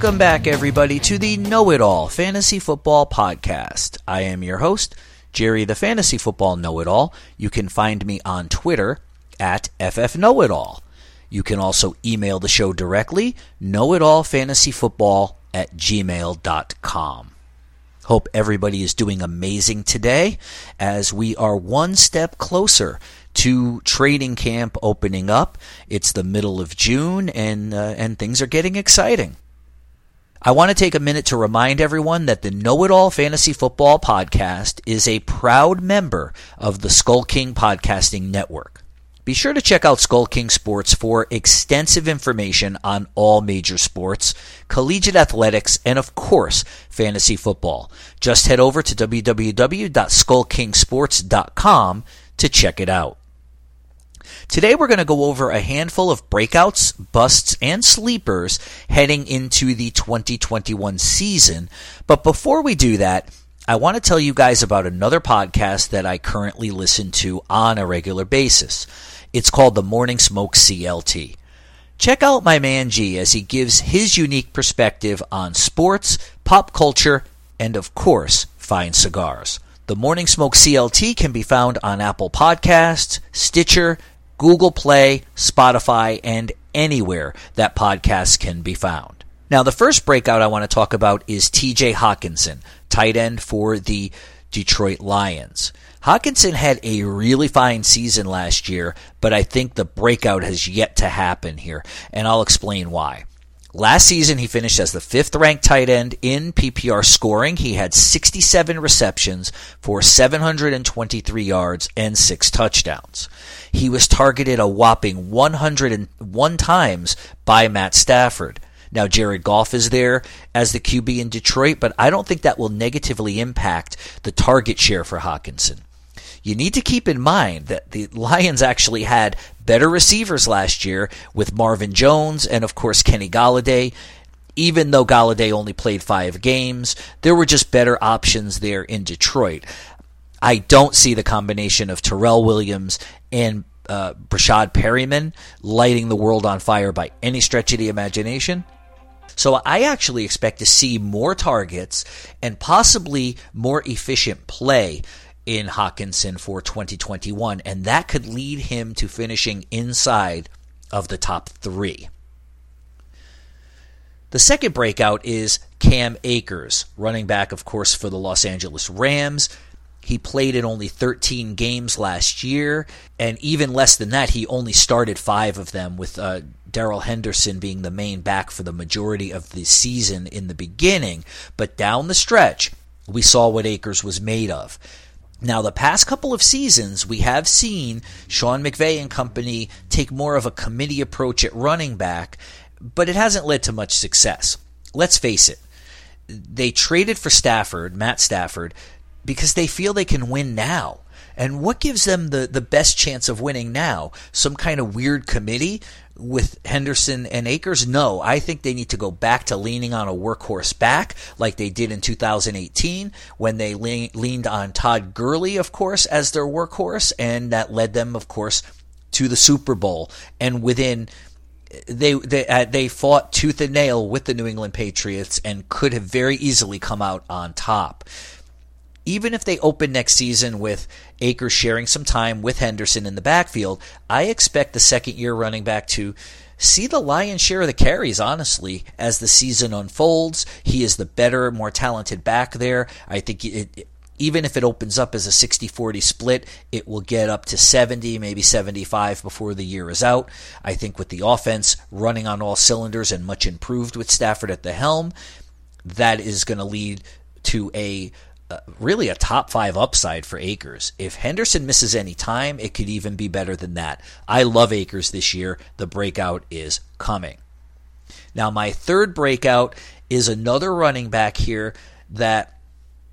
Welcome back, everybody, to the Know It All Fantasy Football Podcast. I am your host, Jerry the Fantasy Football Know It All. You can find me on Twitter at FFKnowItAll. You can also email the show directly, knowitallfantasyfootball at gmail.com. Hope everybody is doing amazing today as we are one step closer to training camp opening up. It's the middle of June and uh, and things are getting exciting. I want to take a minute to remind everyone that the Know It All Fantasy Football podcast is a proud member of the Skull King Podcasting Network. Be sure to check out Skull King Sports for extensive information on all major sports, collegiate athletics, and of course, fantasy football. Just head over to www.skullkingsports.com to check it out. Today we're going to go over a handful of breakouts, busts, and sleepers heading into the 2021 season. But before we do that, I want to tell you guys about another podcast that I currently listen to on a regular basis. It's called the Morning Smoke CLT. Check out my man G as he gives his unique perspective on sports, pop culture, and of course, fine cigars. The Morning Smoke CLT can be found on Apple Podcasts, Stitcher, Google Play, Spotify, and anywhere that podcasts can be found. Now, the first breakout I want to talk about is TJ Hockenson, tight end for the Detroit Lions. Hockenson had a really fine season last year, but I think the breakout has yet to happen here, and I'll explain why. Last season, he finished as the fifth ranked tight end in PPR scoring. He had 67 receptions for 723 yards and six touchdowns. He was targeted a whopping 101 times by Matt Stafford. Now, Jared Goff is there as the QB in Detroit, but I don't think that will negatively impact the target share for Hockenson you need to keep in mind that the Lions actually had better receivers last year with Marvin Jones and, of course, Kenny Golladay. Even though Golladay only played five games, there were just better options there in Detroit. I don't see the combination of Terrell Williams and uh, Breshad Perriman lighting the world on fire by any stretch of the imagination. So I actually expect to see more targets and possibly more efficient play in Hockenson for 2021, and that could lead him to finishing inside of the top three. The second breakout is Cam Akers, running back, of course, for the Los Angeles Rams. He played in only 13 games last year, and even less than that, he only started five of them, with uh, Darrell Henderson being the main back for the majority of the season in the beginning. But down the stretch, we saw what Akers was made of. Now, the past couple of seasons, we have seen Sean McVay and company take more of a committee approach at running back, but it hasn't led to much success. Let's face it. They traded for Stafford, Matt Stafford, because they feel they can win now. And what gives them the, the best chance of winning now? Some kind of weird committee with Henderson and Akers? No, I think they need to go back to leaning on a workhorse back like they did in 2018 when they le- leaned on Todd Gurley, of course, as their workhorse, and that led them, of course, to the Super Bowl. And within they they uh, they fought tooth and nail with the New England Patriots and could have very easily come out on top even if they open next season with Akers sharing some time with Henderson in the backfield, I expect the second year running back to see the lion's share of the carries, honestly, as the season unfolds. He is the better, more talented back there. I think it, even if it opens up as a 60 40 split, it will get up to 70, maybe 75 before the year is out. I think with the offense running on all cylinders and much improved with Stafford at the helm, that is going to lead to a uh, really a top five upside for Akers. If Henderson misses any time, it could even be better than that. I love Akers this year. The breakout is coming. Now, my third breakout is another running back here that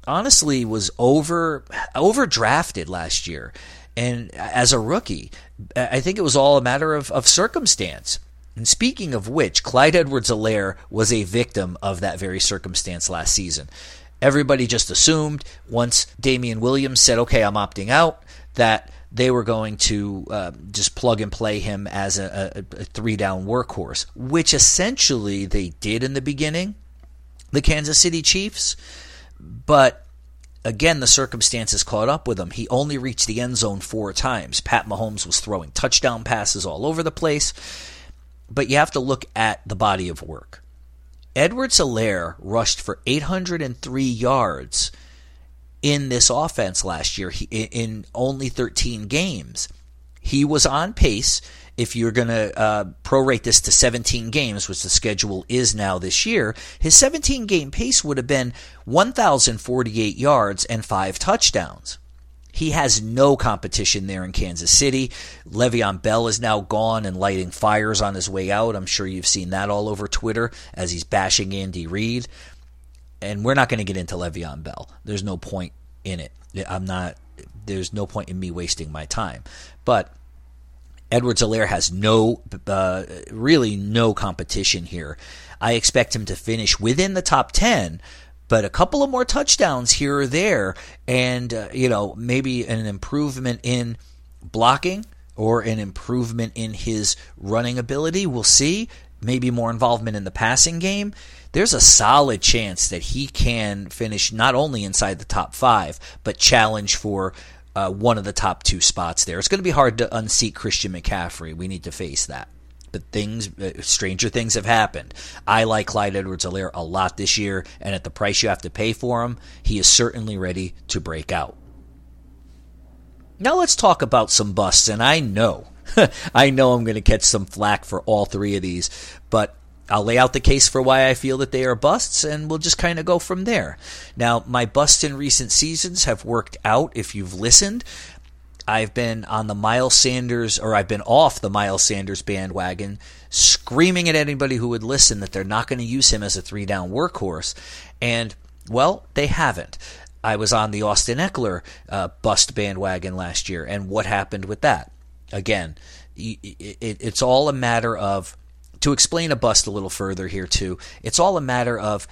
honestly was over overdrafted last year. And as a rookie, I think it was all a matter of, of circumstance. And speaking of which, Clyde Edwards Helaire was a victim of that very circumstance last season. Everybody just assumed once Damien Williams said, okay, I'm opting out, that they were going to uh, just plug and play him as a, a, a three down workhorse, which essentially they did in the beginning, the Kansas City Chiefs. But again, the circumstances caught up with him. He only reached the end zone four times. Pat Mahomes was throwing touchdown passes all over the place. But you have to look at the body of work. Edwards-Helaire rushed for 803 yards in this offense last year in only 13 games. He was on pace. If you're going to uh, prorate this to 17 games, which the schedule is now this year, his 17 game pace would have been 1,048 yards and five touchdowns. He has no competition there in Kansas City. Le'Veon Bell is now gone and lighting fires on his way out. I'm sure you've seen that all over Twitter as he's bashing Andy Reid. And we're not going to get into Le'Veon Bell. There's no point in it. I'm not. There's no point in me wasting my time. But Edwards-Helaire has no, uh, really no competition here. I expect him to finish within the top 10, but a couple of more touchdowns here or there, and uh, you know maybe an improvement in blocking or an improvement in his running ability. We'll see. Maybe more involvement in the passing game. There's a solid chance that he can finish not only inside the top five, but challenge for uh, one of the top two spots there. It's going to be hard to unseat Christian McCaffrey. We need to face that but things, uh, stranger things have happened. I like Clyde Edwards-Helaire a lot this year, and at the price you have to pay for him, he is certainly ready to break out. Now let's talk about some busts, and I know, I know I'm going to catch some flack for all three of these, but I'll lay out the case for why I feel that they are busts, and we'll just kind of go from there. Now, my busts in recent seasons have worked out if you've listened. I've been on the Miles Sanders, or I've been off the Miles Sanders bandwagon, screaming at anybody who would listen that they're not going to use him as a three down workhorse. And, well, they haven't. I was on the Austin Ekeler uh, bust bandwagon last year, and what happened with that? Again, it's all a matter of, to explain a bust a little further here, too, it's all a matter of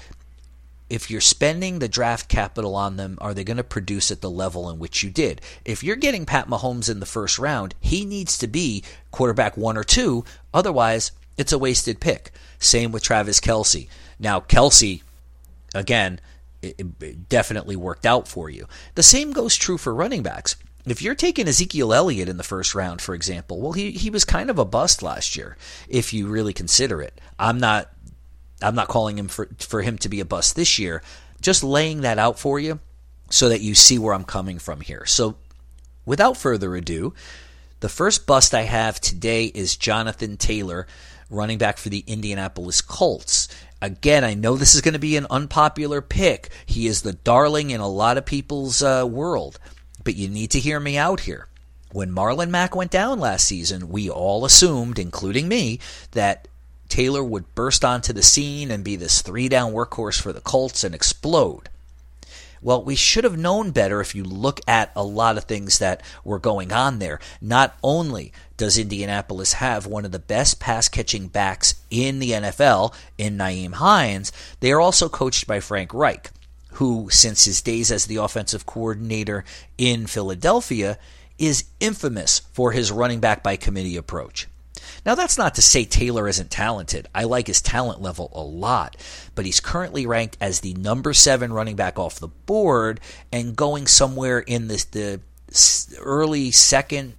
if you're spending the draft capital on them, are they going to produce at the level in which you did? If you're getting Pat Mahomes in the first round, he needs to be quarterback one or two. Otherwise, it's a wasted pick. Same with Travis Kelce. Now, Kelce, again, it, it definitely worked out for you. The same goes true for running backs. If you're taking Ezekiel Elliott in the first round, for example, well, he, he was kind of a bust last year, if you really consider it. I'm not I'm not calling him for, for him to be a bust this year. Just laying that out for you so that you see where I'm coming from here. So, without further ado, the first bust I have today is Jonathan Taylor, running back for the Indianapolis Colts. Again, I know this is going to be an unpopular pick. He is the darling in a lot of people's uh, world, but you need to hear me out here. When Marlon Mack went down last season, we all assumed, including me, that Taylor would burst onto the scene and be this three down workhorse for the Colts and explode. Well, we should have known better if you look at a lot of things that were going on there. Not only does Indianapolis have one of the best pass catching backs in the NFL in Nyheim Hines, they are also coached by Frank Reich, who, since his days as the offensive coordinator in Philadelphia, is infamous for his running back by committee approach. Now, that's not to say Taylor isn't talented. I like his talent level a lot, but he's currently ranked as the number seven running back off the board and going somewhere in this, the early second.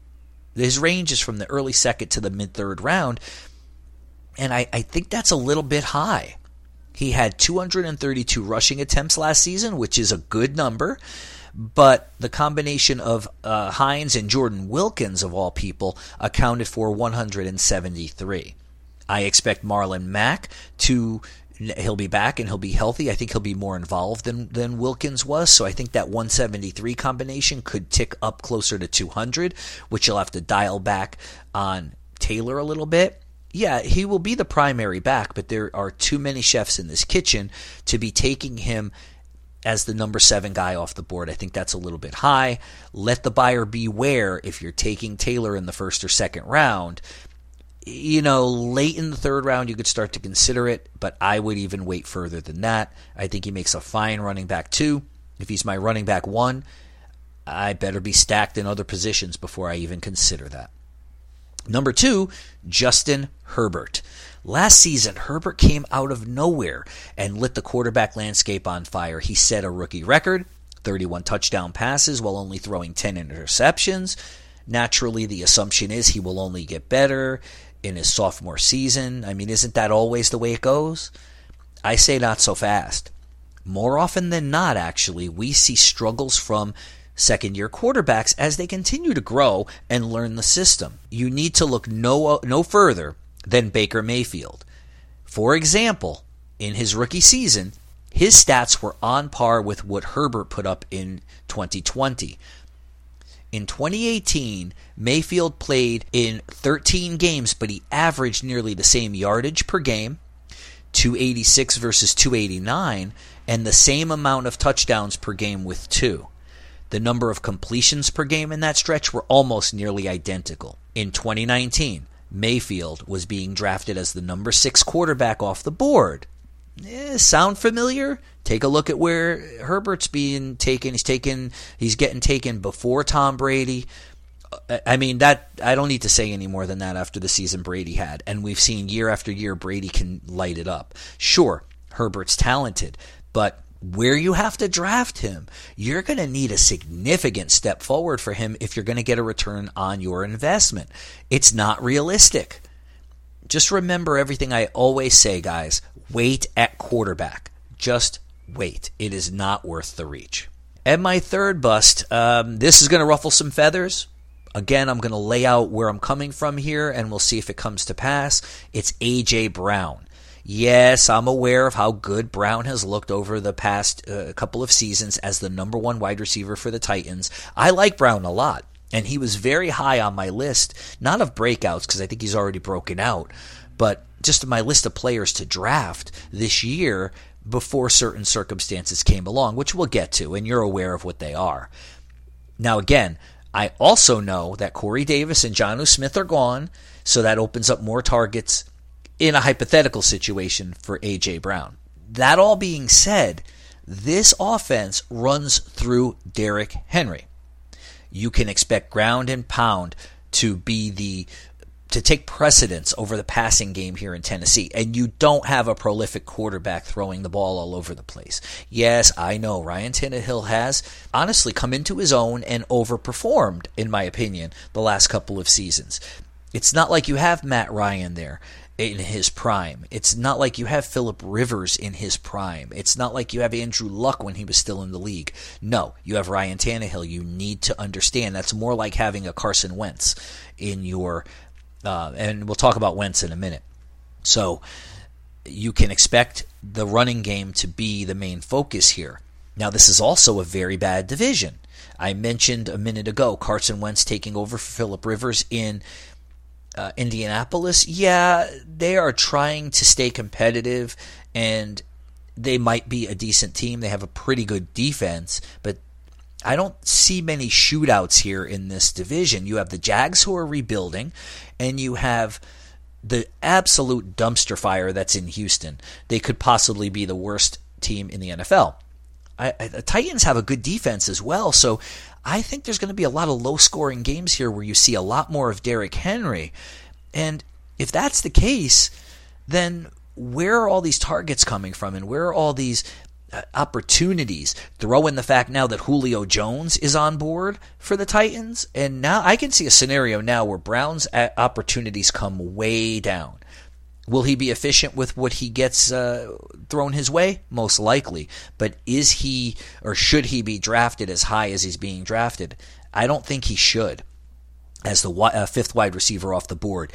His range is from the early second to the mid third round, and I, I think that's a little bit high. He had 232 rushing attempts last season, which is a good number but the combination of uh, Hines and Jordan Wilkins, of all people, accounted for 173. I expect Marlon Mack to he'll be back and he'll be healthy. I think he'll be more involved than than Wilkins was. So I think that 173 combination could tick up closer to 200, which you'll have to dial back on Taylor a little bit. Yeah, he will be the primary back, but there are too many chefs in this kitchen to be taking him as the number seven guy off the board. I think that's a little bit high. Let the buyer beware if you're taking Taylor in the first or second round. You know, late in the third round, you could start to consider it, but I would even wait further than that. I think he makes a fine running back two. If he's my running back one, I better be stacked in other positions before I even consider that. Number two, Justin Herbert. Last season, Herbert came out of nowhere and lit the quarterback landscape on fire. He set a rookie record 31 touchdown passes while only throwing 10 interceptions. Naturally, the assumption is he will only get better in his sophomore season. I mean, isn't that always the way it goes? I say not so fast. More often than not, actually, we see struggles from second year quarterbacks as they continue to grow and learn the system. You need to look no, no further than Baker Mayfield. For example, in his rookie season, his stats were on par with what Herbert put up in 2020. In 2018, Mayfield played in 13 games, but he averaged nearly the same yardage per game, 286 versus 289, and the same amount of touchdowns per game with two. The number of completions per game in that stretch were almost nearly identical. In 2019, Mayfield was being drafted as the number six quarterback off the board. Eh, sound familiar? Take a look at where Herbert's being taken. He's taken. He's getting taken before Tom Brady. Uh, I mean that I don't need to say any more than that after the season Brady had, and we've seen year after year Brady can light it up. Sure, Herbert's talented, but where you have to draft him, you're going to need a significant step forward for him if you're going to get a return on your investment. It's not realistic. Just remember everything I always say, guys. Wait at quarterback. Just wait. It is not worth the reach. And my third bust, um, this is going to ruffle some feathers. Again, I'm going to lay out where I'm coming from here, and we'll see if it comes to pass. It's A.J. Brown. Yes, I'm aware of how good Brown has looked over the past uh, couple of seasons as the number one wide receiver for the Titans. I like Brown a lot, and he was very high on my list, not of breakouts, because I think he's already broken out, but just my list of players to draft this year before certain circumstances came along, which we'll get to, and you're aware of what they are. Now, again, I also know that Corey Davis and Jonnu Smith are gone, so that opens up more targets in a hypothetical situation for A.J. Brown. That all being said, this offense runs through Derrick Henry. You can expect ground and pound to be the to take precedence over the passing game here in Tennessee. And you don't have a prolific quarterback throwing the ball all over the place. Yes, I know Ryan Tannehill has honestly come into his own and overperformed, in my opinion, the last couple of seasons. It's not like you have Matt Ryan there in his prime. It's not like you have Philip Rivers in his prime. It's not like you have Andrew Luck when he was still in the league. No, you have Ryan Tannehill. You need to understand that's more like having a Carson Wentz in your, uh, and we'll talk about Wentz in a minute. So you can expect the running game to be the main focus here. Now, this is also a very bad division. I mentioned a minute ago Carson Wentz taking over for Philip Rivers in uh, Indianapolis, yeah, they are trying to stay competitive and they might be a decent team. They have a pretty good defense, but I don't see many shootouts here in this division. You have the Jags who are rebuilding, and you have the absolute dumpster fire that's in Houston. They could possibly be the worst team in the NFL. I, I, the Titans have a good defense as well, so I think there's going to be a lot of low scoring games here where you see a lot more of Derrick Henry. And if that's the case, then where are all these targets coming from and where are all these uh, opportunities? Throw in the fact now that Julio Jones is on board for the Titans. And now I can see a scenario now where Brown's uh, opportunities come way down. Will he be efficient with what he gets uh, thrown his way? Most likely. But is he or should he be drafted as high as he's being drafted? I don't think he should as the uh, fifth wide receiver off the board.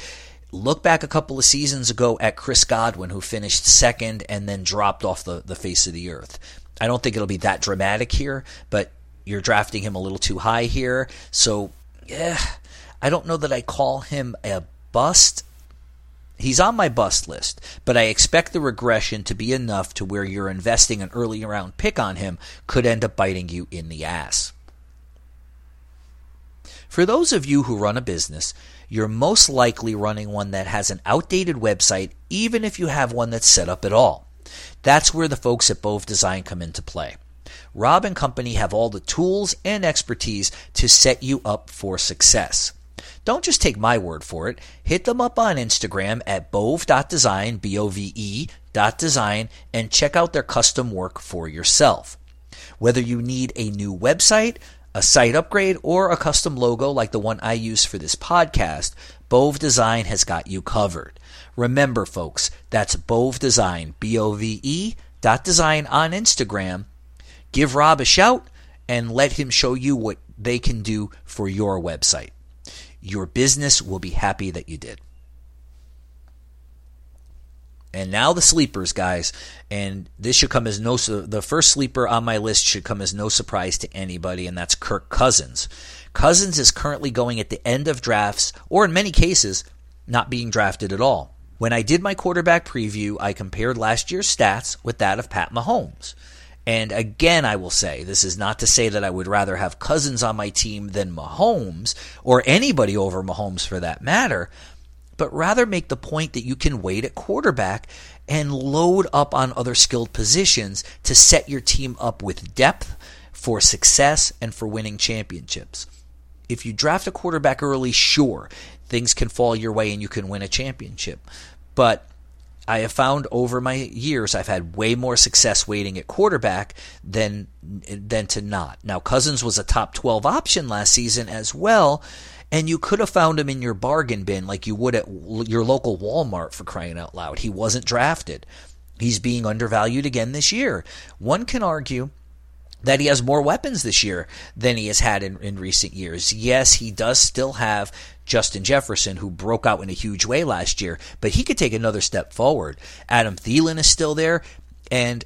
Look back a couple of seasons ago at Chris Godwin, who finished second and then dropped off the, the face of the earth. I don't think it'll be that dramatic here, but you're drafting him a little too high here. So, yeah, I don't know that I call him a bust He's on my bust list, but I expect the regression to be enough to where you're investing an early round pick on him could end up biting you in the ass. For those of you who run a business, you're most likely running one that has an outdated website, even if you have one that's set up at all. That's where the folks at Bove Design come into play. Rob and company have all the tools and expertise to set you up for success. Don't just take my word for it. Hit them up on Instagram at bove.design, B O V E dot design, and check out their custom work for yourself. Whether you need a new website, a site upgrade, or a custom logo like the one I use for this podcast, Bove Design has got you covered. Remember, folks, that's Bove Design, B O V E dot design on Instagram. Give Rob a shout and let him show you what they can do for your website. Your business will be happy that you did. And now the sleepers, guys. And this should come as no the first sleeper on my list should come as no surprise to anybody, and that's Kirk Cousins. Cousins is currently going at the end of drafts, or in many cases, not being drafted at all. When I did my quarterback preview, I compared last year's stats with that of Pat Mahomes. And again, I will say, this is not to say that I would rather have Cousins on my team than Mahomes, or anybody over Mahomes for that matter, but rather make the point that you can wait at quarterback and load up on other skilled positions to set your team up with depth for success and for winning championships. If you draft a quarterback early, sure, things can fall your way and you can win a championship. But I have found over my years I've had way more success waiting at quarterback than than to not. Now Cousins was a top 12 option last season as well, and you could have found him in your bargain bin like you would at your local Walmart for crying out loud. He wasn't drafted. He's being undervalued again this year. One can argue that he has more weapons this year than he has had in, in recent years. Yes, he does still have Justin Jefferson, who broke out in a huge way last year, but he could take another step forward. Adam Thielen is still there, and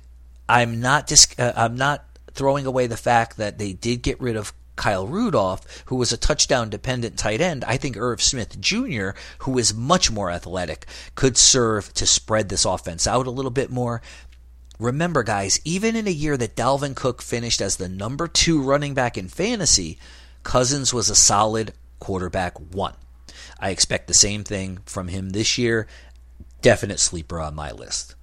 I'm not uh, I'm not throwing away the fact that they did get rid of Kyle Rudolph, who was a touchdown dependent tight end. I think Irv Smith Jr., who is much more athletic, could serve to spread this offense out a little bit more. Remember, guys, even in a year that Dalvin Cook finished as the number two running back in fantasy, Cousins was a solid quarterback one. I expect the same thing from him this year. Definite sleeper on my list.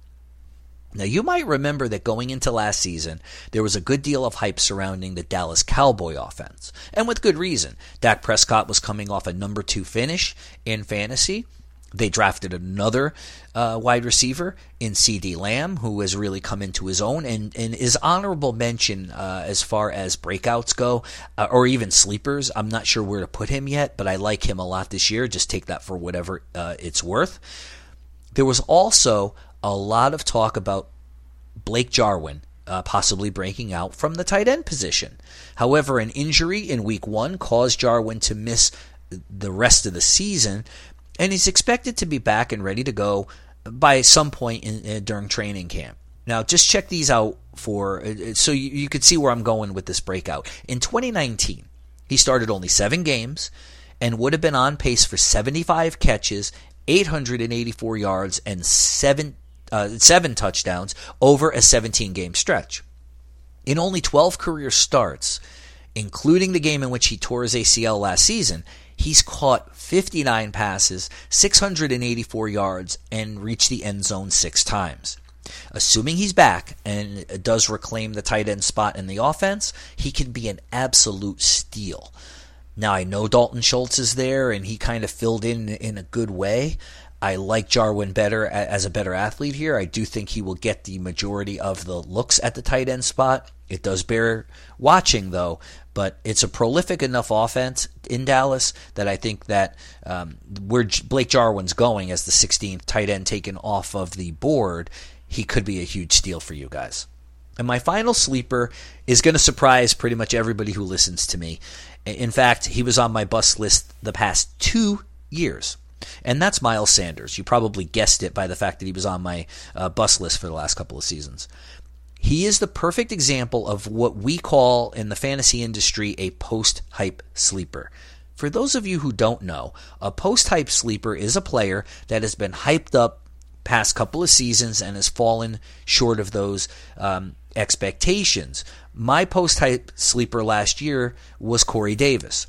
Now, you might remember that going into last season, there was a good deal of hype surrounding the Dallas Cowboy offense, and with good reason. Dak Prescott was coming off a number two finish in fantasy, they drafted another uh, wide receiver in CeeDee Lamb, who has really come into his own and, and is honorable mention uh, as far as breakouts go, uh, or even sleepers. I'm not sure where to put him yet, but I like him a lot this year. Just take that for whatever uh, it's worth. There was also a lot of talk about Blake Jarwin uh, possibly breaking out from the tight end position. However, an injury in week one caused Jarwin to miss the rest of the season and he's expected to be back and ready to go by some point in, uh, during training camp. Now, just check these out for uh, uh, so you, you could see where I'm going with this breakout. In 2019, he started only seven games and would have been on pace for 75 catches, 884 yards, and seven uh, seven touchdowns over a 17 game stretch. In only 12 career starts, including the game in which he tore his ACL last season, he's caught 59 passes, 684 yards, and reached the end zone six times. Assuming he's back and does reclaim the tight end spot in the offense, he can be an absolute steal. Now, I know Dalton Schultz is there and he kind of filled in in a good way. I like Jarwin better as a better athlete here. I do think he will get the majority of the looks at the tight end spot. It does bear watching, though, but it's a prolific enough offense in Dallas that I think that um, where Blake Jarwin's going as the 16th tight end taken off of the board, he could be a huge steal for you guys. And my final sleeper is going to surprise pretty much everybody who listens to me. In fact, he was on my bus list the past two years. And that's Miles Sanders. You probably guessed it by the fact that he was on my uh, bus list for the last couple of seasons. He is the perfect example of what we call in the fantasy industry a post hype sleeper. For those of you who don't know, a post hype sleeper is a player that has been hyped up past couple of seasons and has fallen short of those um, expectations. My post hype sleeper last year was Corey Davis.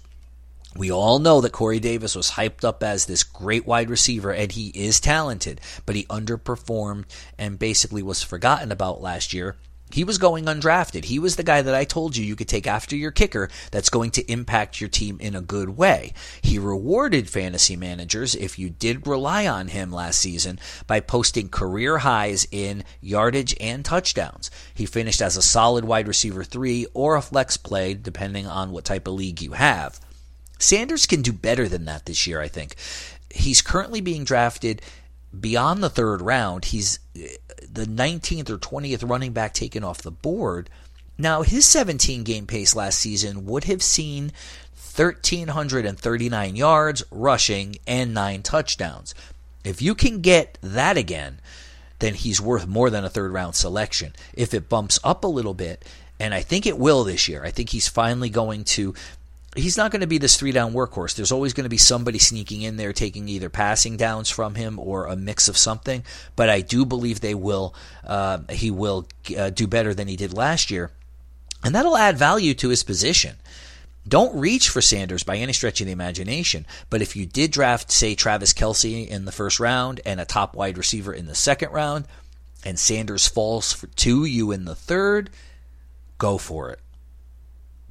We all know that Corey Davis was hyped up as this great wide receiver, and he is talented, but he underperformed and basically was forgotten about last year He was going undrafted. He was the guy that I told you you could take after your kicker that's going to impact your team in a good way. He rewarded fantasy managers, if you did rely on him last season, by posting career highs in yardage and touchdowns. He finished as a solid wide receiver three or a flex play, depending on what type of league you have. Sanders can do better than that this year, I think. He's currently being drafted beyond the third round. He's uh, the 19th or 20th running back taken off the board. Now, his 17 game pace last season would have seen 1,339 yards rushing and nine touchdowns. If you can get that again, then he's worth more than a third round selection. If it bumps up a little bit, and I think it will this year, I think he's finally going to he's not going to be this three down workhorse. There's always going to be somebody sneaking in there taking either passing downs from him or a mix of something. But I do believe they will. Uh, he will uh, do better than he did last year, and that'll add value to his position. Don't reach for Sanders by any stretch of the imagination. But if you did draft, say, Travis Kelce in the first round and a top wide receiver in the second round, and Sanders falls to you in the third, go for it.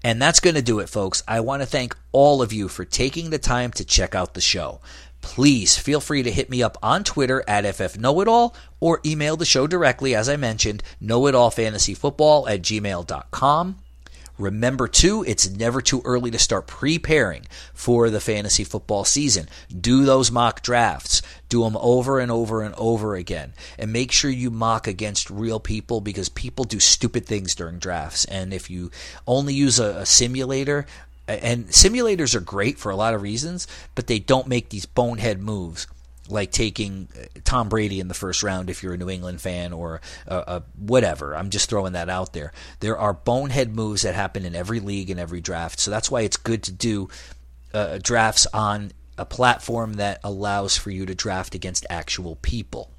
And that's going to do it, folks. I want to thank all of you for taking the time to check out the show. Please feel free to hit me up on Twitter at FFKnowItAll or email the show directly, as I mentioned, knowitallfantasyfootball at gmail.com. Remember, too, it's never too early to start preparing for the fantasy football season. Do those mock drafts. Do them over and over and over again. And make sure you mock against real people because people do stupid things during drafts. And if you only use a, a simulator, and simulators are great for a lot of reasons, but they don't make these bonehead moves like taking uh, Tom Brady in the first round if you're a New England fan or a, a whatever. I'm just throwing that out there. There are bonehead moves that happen in every league and every draft, so that's why it's good to do uh, drafts on a platform that allows for you to draft against actual people.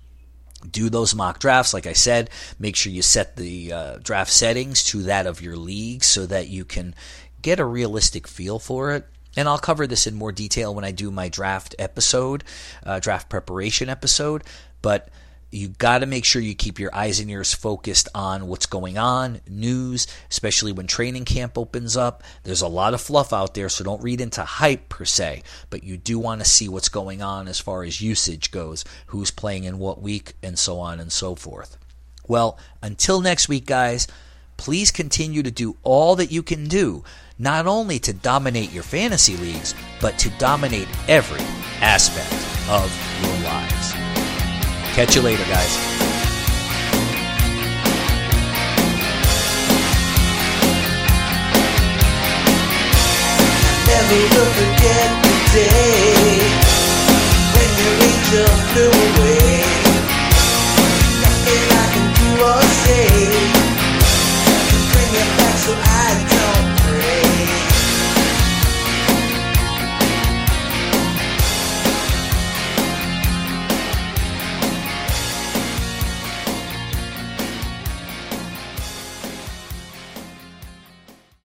Do those mock drafts, like I said. Make sure you set the uh, draft settings to that of your league so that you can get a realistic feel for it and I'll cover this in more detail when I do my draft episode, uh, draft preparation episode. But you got to make sure you keep your eyes and ears focused on what's going on, news, especially when training camp opens up. There's a lot of fluff out there, so don't read into hype per se, but you do want to see what's going on as far as usage goes, who's playing in what week, and so on and so forth. Well, until next week, guys, please continue to do all that you can do not only to dominate your fantasy leagues, but to dominate every aspect of your lives. Catch you later, guys. never forget the day when your angel flew away. Nothing I can do or say can bring it back, so I.